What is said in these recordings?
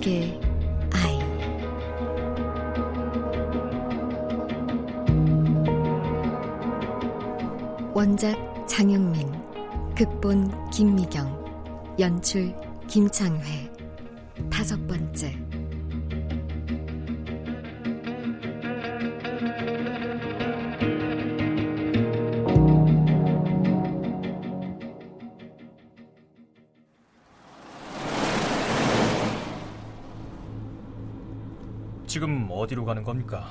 궁극의 아이. 원작 장영민 극본 김미경 연출 김창회. 다섯 번째 지금 어디로 가는 겁니까?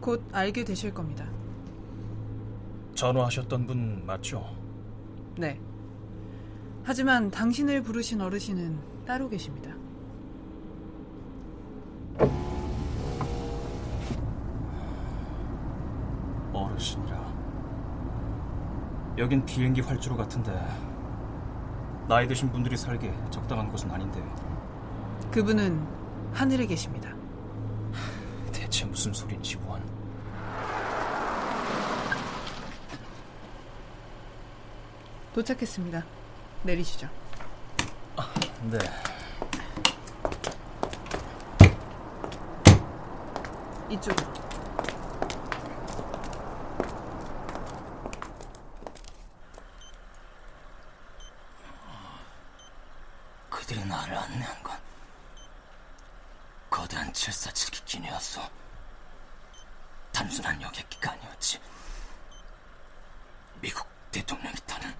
곧 알게 되실 겁니다. 전화하셨던 분 맞죠? 네. 하지만 당신을 부르신 어르신은 따로 계십니다. 어르신이라. 여긴 비행기 활주로 같은데 나이 드신 분들이 살기 적당한 곳은 아닌데 그분은 하늘에 계십니다. 무슨 소린지 원. 도착했습니다. 내리시죠. 네. 이쪽으로. 그들이 나를 안내한 건 거대한 747기 기내였어. 단순한 여객기가 아니었지. 미국 대통령이 타는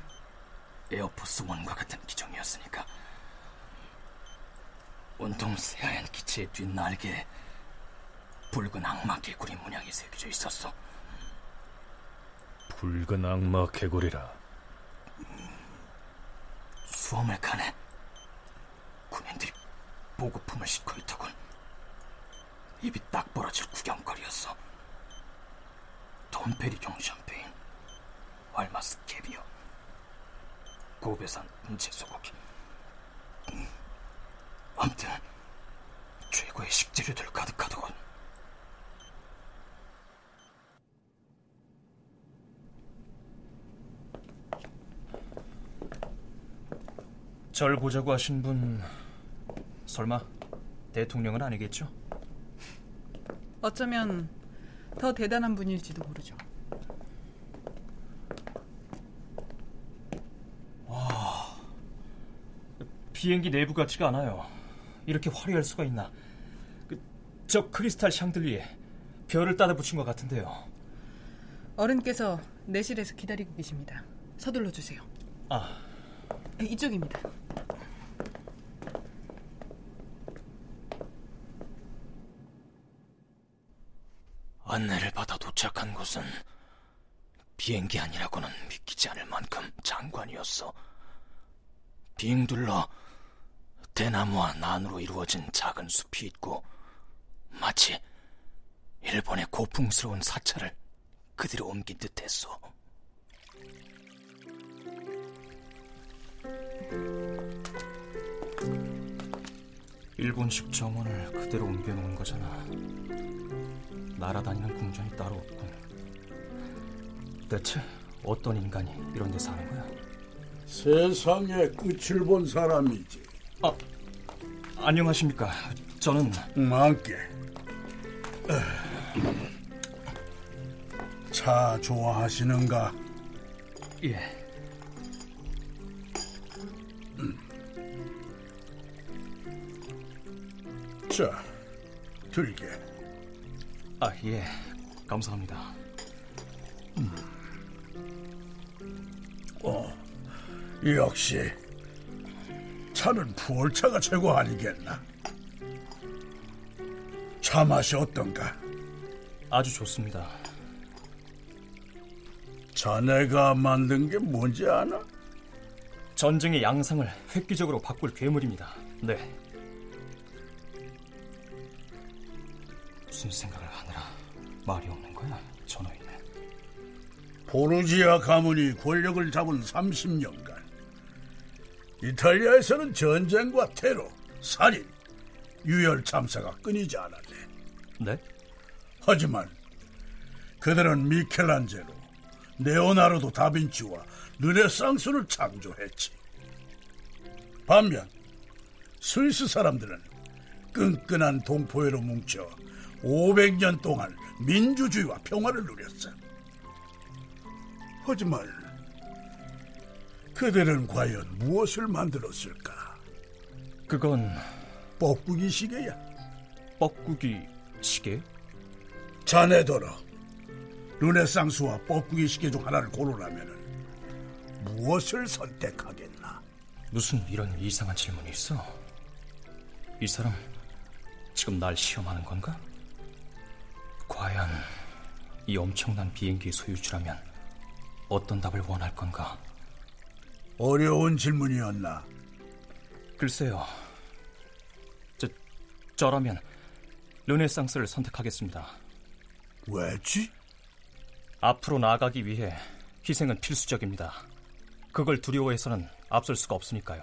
에어포스 원과 같은 기종이었으니까. 온통 새하얀 기체의 뒷날개에 붉은 악마 개구리 문양이 새겨져 있었어. 붉은 악마 개구리라. 수험을 가네. 군인들이 보급품을 싣고 있더군. 입이 딱 벌어질 구경거리였어. 돔페리경 샴페인, 알마스 캐비어, 고베산 은채 소고기. 음, 아무튼 최고의 식재료들 가득하더군. 절 보자고 하신 분 설마 대통령은 아니겠죠? 어쩌면 더 대단한 분일지도 모르죠. 비행기 내부 같지가 않아요. 이렇게 화려할 수가 있나? 그, 저 크리스탈 샹들리에 별을 따다 붙인 것 같은데요. 어른께서 내실에서 기다리고 계십니다. 서둘러 주세요. 아, 이쪽입니다. 안내를 받아 도착한 곳은 비행기 아니라고는 믿기지 않을 만큼 장관이었어. 빙 둘러 대나무와 난으로 이루어진 작은 숲이 있고 마치 일본의 고풍스러운 사찰을 그대로 옮긴 듯했어. 일본식 정원을 그대로 옮겨놓은 거잖아. 날아다니는 궁전이 따로 없군. 대체 어떤 인간이 이런 데 사는 거야? 세상의 끝을 본 사람이지. 아, 안녕하십니까. 저는 많게. 차 좋아하시는가? 예. 자, 들게. 아, 예. 감사합니다. 어, 역시 차는 푸올차가 최고 아니겠나? 차 맛이 어떤가? 아주 좋습니다. 자네가 만든 게 뭔지 아나? 전쟁의 양상을 획기적으로 바꿀 괴물입니다. 네. 무슨 생각을 하느라 말이 없는 거야, 전호인은. 보르지아 가문이 권력을 잡은 30년간 이탈리아에서는 전쟁과 테러, 살인, 유혈 참사가 끊이지 않았네. 네? 하지만 그들은 미켈란젤로, 네오나르도 다빈치와 르네상스를 창조했지. 반면 스위스 사람들은 끈끈한 동포회로 뭉쳐 500년 동안 민주주의와 평화를 누렸어. 하지만 그들은 과연 무엇을 만들었을까? 그건 뻐꾸기 시계야. 뻐꾸기 시계? 자네더러 르네상스와 뻐꾸기 시계 중 하나를 고르라면 무엇을 선택하겠나? 무슨 이런 이상한 질문이 있어? 이 사람 지금 날 시험하는 건가? 과연 이 엄청난 비행기의 소유주라면 어떤 답을 원할 건가? 어려운 질문이었나? 글쎄요. 저, 저라면 르네상스를 선택하겠습니다. 왜지? 앞으로 나아가기 위해 희생은 필수적입니다. 그걸 두려워해서는 앞설 수가 없으니까요.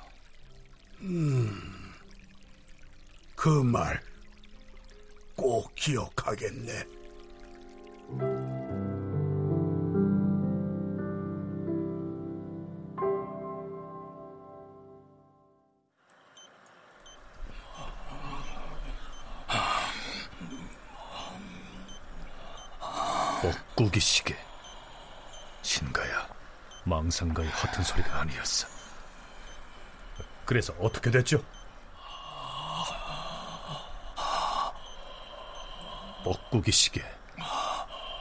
음, 그 말 꼭 기억하겠네. 뻐꾸기 시계. 신가야, 망상가의 허튼 소리가 아니었어. 그래서 어떻게 됐죠? 뻐꾸기 시계.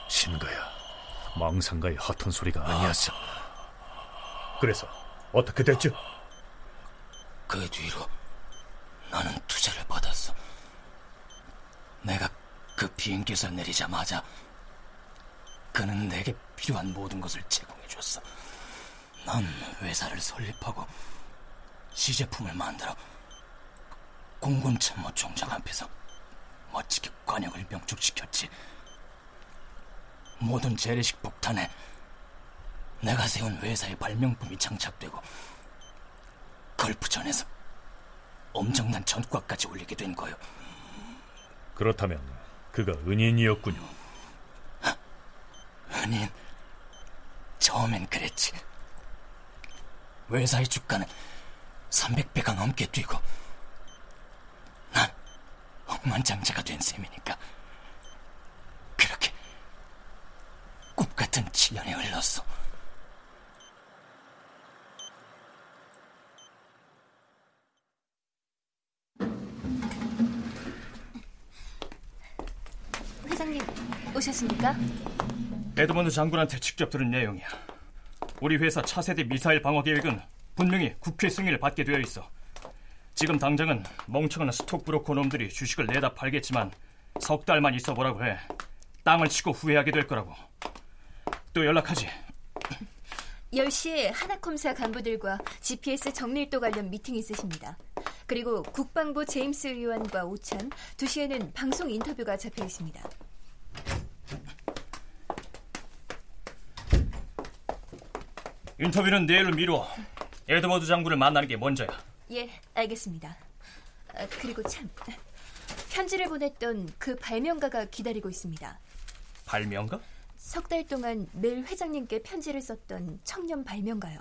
신가야, 망상가의 허튼 소리가 아니었어. 그래서 어떻게 됐죠? 그 뒤로 나는 투자를 받았어. 내가 그 비행기에서 내리자마자 그는 내게 필요한 모든 것을 제공해 줬어. 난 회사를 설립하고 시제품을 만들어 공군 참모 총장 앞에서 멋지게 관역을 명축시켰지. 모든 재래식 폭탄에 내가 세운 회사의 발명품이 장착되고 걸프전에서 엄청난 전과까지 올리게 된 거요. 그렇다면 그가 은인이었군요. 은인, 처음엔 그랬지. 회사의 주가는 300배가 넘게 뛰고 난 억만장자가 된 셈이니까 그렇게 꿈 같은 7년이 흘렀어. 회장님 오셨습니까? 에드먼드 장군한테 직접 들은 내용이야. 우리 회사 차세대 미사일 방어 계획은 분명히 국회 승인을 받게 되어 있어. 지금 당장은 멍청한 스톡 브로커 놈들이 주식을 내다 팔겠지만 석 달만 있어 보라고 해. 땅을 치고 후회하게 될 거라고. 또 연락하지. 10시에 하나컴사 간부들과 GPS 정밀도 관련 미팅이 있으십니다. 그리고 국방부 제임스 의원과 오찬, 2시에는 방송 인터뷰가 잡혀 있습니다. 인터뷰는 내일로 미뤄. 에드워드 장군을 만나는 게 먼저야. 예, 알겠습니다. 아, 그리고 참 편지를 보냈던 그 발명가가 기다리고 있습니다. 발명가? 석 달 동안 매일 회장님께 편지를 썼던 청년 발명가요.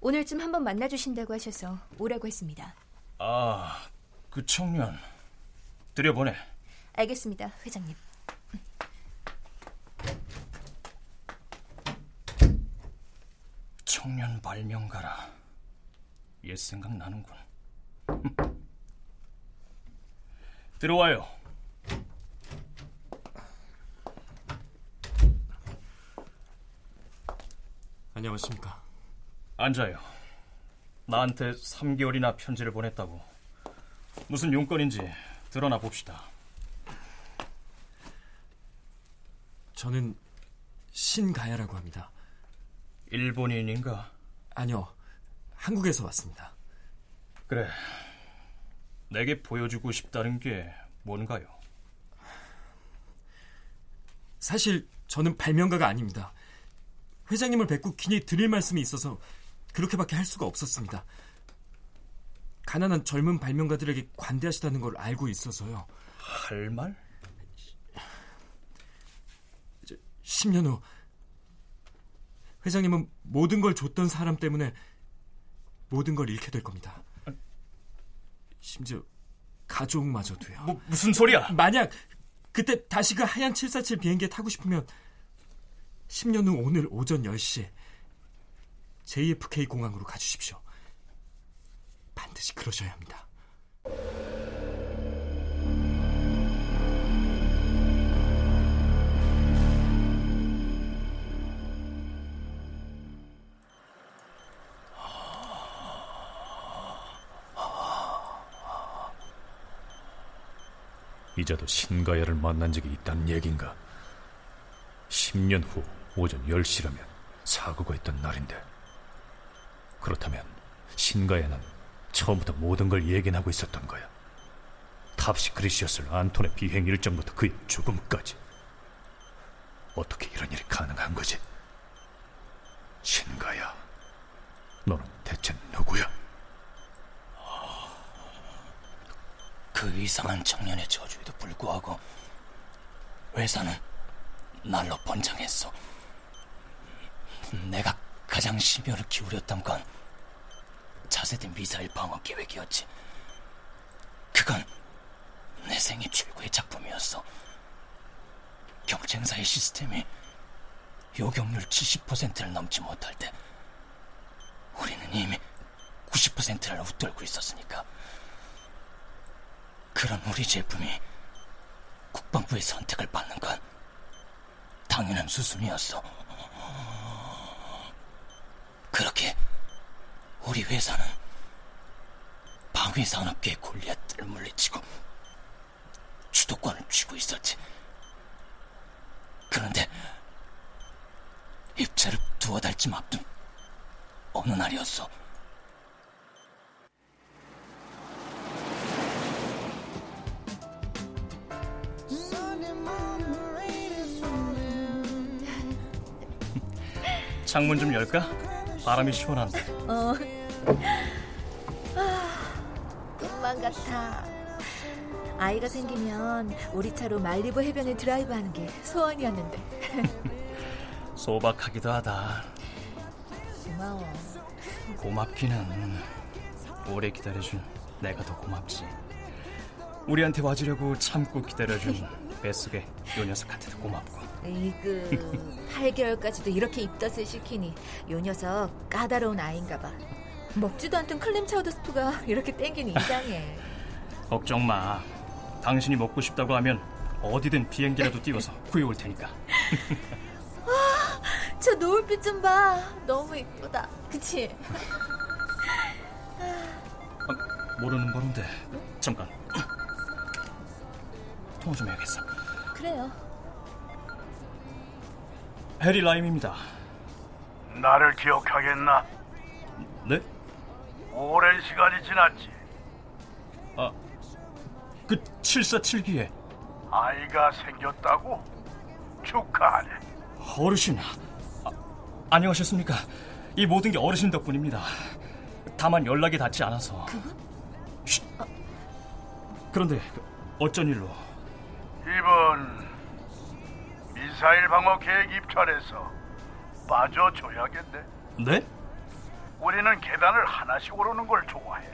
오늘쯤 한번 만나주신다고 하셔서 오라고 했습니다. 아, 그 청년. 들여보내. 알겠습니다, 회장님. 청년 발명가라. 옛 생각 나는군. 들어와요. 안녕하십니까. 앉아요. 나한테 3개월이나 편지를 보냈다고. 무슨 용건인지 드러나 봅시다. 저는 신가야라고 합니다. 일본인인가? 아니요. 한국에서 왔습니다. 그래. 내게 보여주고 싶다는 게 뭔가요? 사실 저는 발명가가 아닙니다. 회장님을 뵙고 긴히 드릴 말씀이 있어서 그렇게밖에 할 수가 없었습니다. 가난한 젊은 발명가들에게 관대하시다는 걸 알고 있어서요. 할 말? 10년 후 회장님은 모든 걸 줬던 사람 때문에 모든 걸 잃게 될 겁니다. 심지어 가족마저도요. 뭐, 무슨 소리야? 만약 그때 다시 그 하얀 747 비행기에 타고 싶으면 10년 후 오늘 오전 10시에 JFK 공항으로 가주십시오. 반드시 그러셔야 합니다. 이자도 신가야를 만난 적이 있다는 얘긴가? 10년 후 오전 10시라면 사고가 있던 날인데 그렇다면 신가야는 처음부터 모든 걸 예견하고 있었던 거야. 탑시크릿이었을 안톤의 비행 일정부터 그의 죽음까지. 어떻게 이런 일이 가능한 거지? 신가야, 너는 대체 누구야? 그 이상한 청년의 저주에도 불구하고 회사는 날로 번창했어. 내가 가장 심혈을 기울였던 건 차세대 미사일 방어 계획이었지. 그건 내 생애 최고의 작품이었어. 경쟁사의 시스템이 요격률 70%를 넘지 못할 때 우리는 이미 90%를 웃돌고 있었으니까. 그런 우리 제품이 국방부의 선택을 받는 건 당연한 수순이었어. 그렇게 우리 회사는 방위 산업계의 골리앗들을 물리치고 주도권을 쥐고 있었지. 그런데 입체를 두어 달쯤 앞둔 어느 날이었어. 창문 좀 열까? 바람이 시원한데. 어. 아, 꿈만 같아. 아이가 생기면 우리 차로 말리부 해변에 드라이브하는 게 소원이었는데. 소박하기도 하다. 고마워. 고맙기는 오래 기다려준 내가 더 고맙지. 우리한테 와주려고 참고 기다려준 뱃속의 요 녀석한테도 고맙고. 에이그 8개월까지도 이렇게 입덧을 시키니 요 녀석 까다로운 아이인가 봐. 먹지도 않던 클램 차우드 스프가 이렇게 땡기니 이상해. 걱정 마. 당신이 먹고 싶다고 하면 어디든 비행기라도 띄워서 구해올 테니까. 와, 저 노을빛 좀 봐. 너무 이쁘다. 그치? 아, 모르는 번호인데 잠깐. 통화 좀 해야겠어. 그래요. 해리 라임입니다. 나를 기억하겠나? 네? 오랜 시간이 지났지. 아, 그 747기에 아이가 생겼다고? 축하하네. 어르신. 아, 안녕하셨습니까? 이 모든 게 어르신 덕분입니다. 다만 연락이 닿지 않아서. 쉿. 그런데 어쩐 일로? 이번 미사일 방어 계획 입찰에서 빠져줘야겠네. 네? 우리는 계단을 하나씩 오르는 걸 좋아해.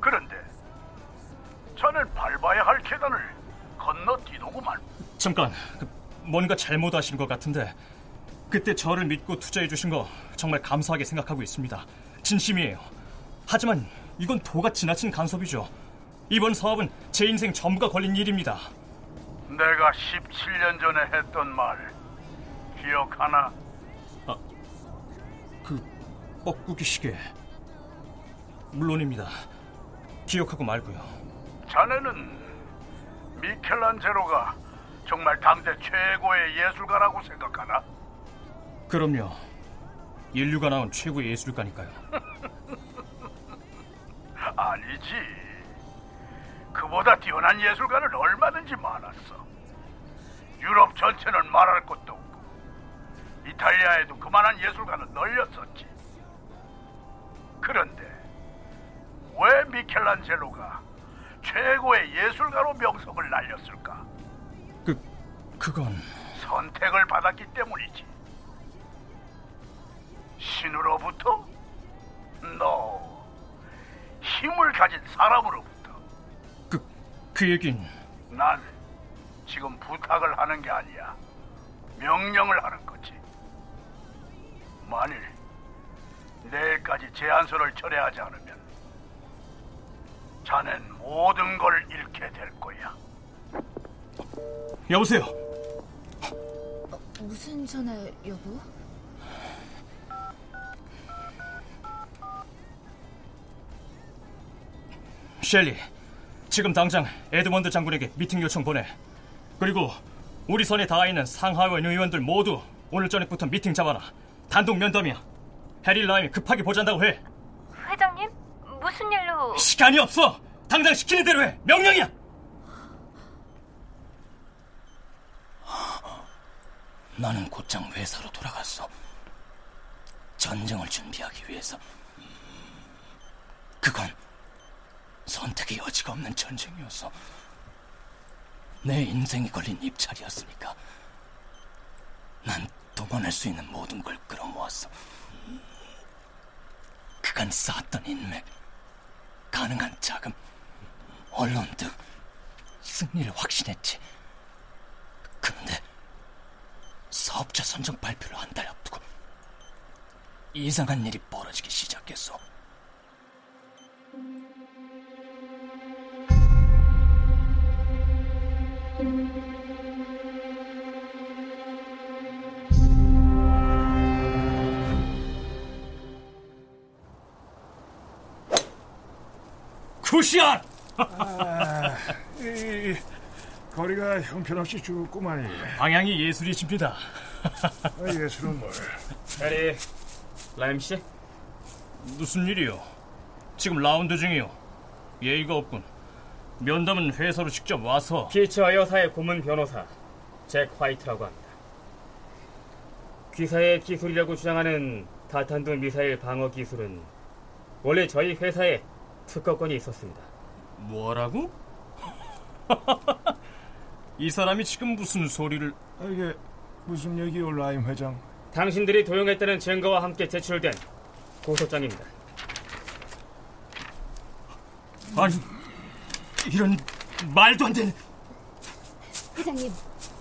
그런데 자넨 밟아야 할 계단을 건너뛰더구만. 잠깐, 그, 뭔가 잘못하신 것 같은데 그때 저를 믿고 투자해 주신 거 정말 감사하게 생각하고 있습니다. 진심이에요. 하지만 이건 도가 지나친 간섭이죠. 이번 사업은 제 인생 전부가 걸린 일입니다. 내가 17년 전에 했던 말 기억하나? 그 뻐꾸기 시계 물론입니다. 기억하고 말고요. 자네는 미켈란젤로가 정말 당대 최고의 예술가라고 생각하나? 그럼요. 인류가 낳은 최고의 예술가니까요. 아니지. 그보다 뛰어난 예술가는 얼마든지 많았어. 유럽 전체는 말할 것도 없고, 이탈리아에도 그만한 예술가는 널렸었지. 그런데 왜 미켈란젤로가 최고의 예술가로 명성을 날렸을까? 그 그건 선택을 받았기 때문이지. 신으로부터? 너 힘을 가진 사람으로부터. 그, 그 얘긴 난 지금 부탁을 하는 게 아니야. 명령을 하는 거지. 만일 내일까지 제안서를 철회하지 않으면 자넨 모든 걸 잃게 될 거야. 여보세요. 무슨 전화, 여보? 셸리, 지금 당장 에드먼드 장군에게 미팅 요청 보내. 그리고 우리 선에 닿아 있는 상하원 의원들 모두 오늘 저녁부터 미팅 잡아라. 단독 면담이야. 해리 라임이 급하게 보잔다고 해. 회장님, 무슨 일로... 시간이 없어. 당장 시키는 대로 해. 명령이야. 나는 곧장 회사로 돌아갔어. 전쟁을 준비하기 위해서. 그건 선택의 여지가 없는 전쟁이었어. 내 인생이 걸린 입찰이었으니까. 난 동원할 수 있는 모든 걸 끌어모았어. 그간 쌓았던 인맥, 가능한 자금, 언론 등 승리를 확신했지. 그런데 사업자 선정 발표를 한 달 앞두고 이상한 일이 벌어지기 시작했어. Good shot! 아, 이, 거리가 형편없이 죽었구만이. 방향이 예술이십니다. 아, 예술은 뭘? 해리, 라임 씨? 무슨 일이요? 지금 라운드 중이요. 예의가 없군. 면담은 회사로 직접 와서 피처 여사의 고문 변호사 잭 화이트라고 합니다. 귀사의 기술이라고 주장하는 다탄두 미사일 방어 기술은 원래 저희 회사에 특허권이 있었습니다. 뭐라고? 이 사람이 지금 무슨 소리를... 아, 이게 무슨 얘기요, 라임 회장? 당신들이 도용했다는 증거와 함께 제출된 고소장입니다. 아니, 이런 말도 안 되는... 회장님,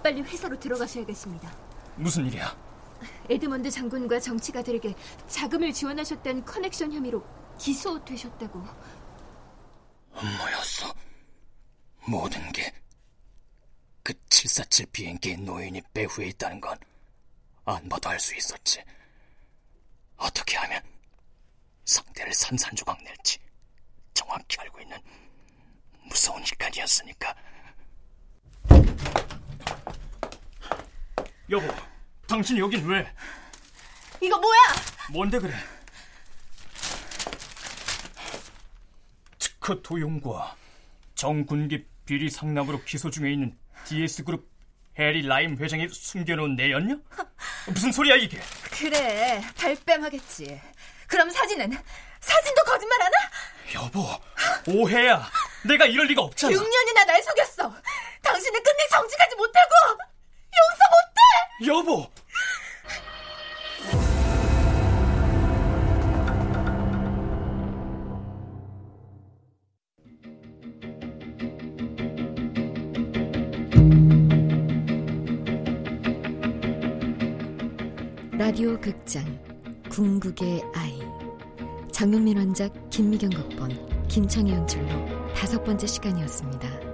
빨리 회사로 들어가셔야겠습니다. 무슨 일이야? 에드먼드 장군과 정치가들에게 자금을 지원하셨던 커넥션 혐의로 기소되셨다고. 뭐였어? 모든 게 그 747 비행기의 노인이 배후에 있다는 건 안 봐도 알 수 있었지. 어떻게 하면 상대를 산산조각 낼지 정확히 알고 있는 무서운 일간이었으니까. 여보, 당신이 여긴 왜? 이거 뭐야? 뭔데 그래? 특허 도용과 정군기 비리 상납으로 기소 중에 있는 DS그룹 해리 라임 회장이 숨겨놓은 내였냐? 무슨 소리야 이게? 그래, 발뺌하겠지. 그럼 사진은? 사진도 거짓말하나? 여보, 오해야. 내가 이럴 리가 없잖아. 6년이나 날 속였어. 당신은 끝내 정직하지 못하고 용서 못해. 여보. 라디오 극장 궁극의 아이 장용민 원작 김미경 극본 김창희 연출로 다섯 번째 시간이었습니다.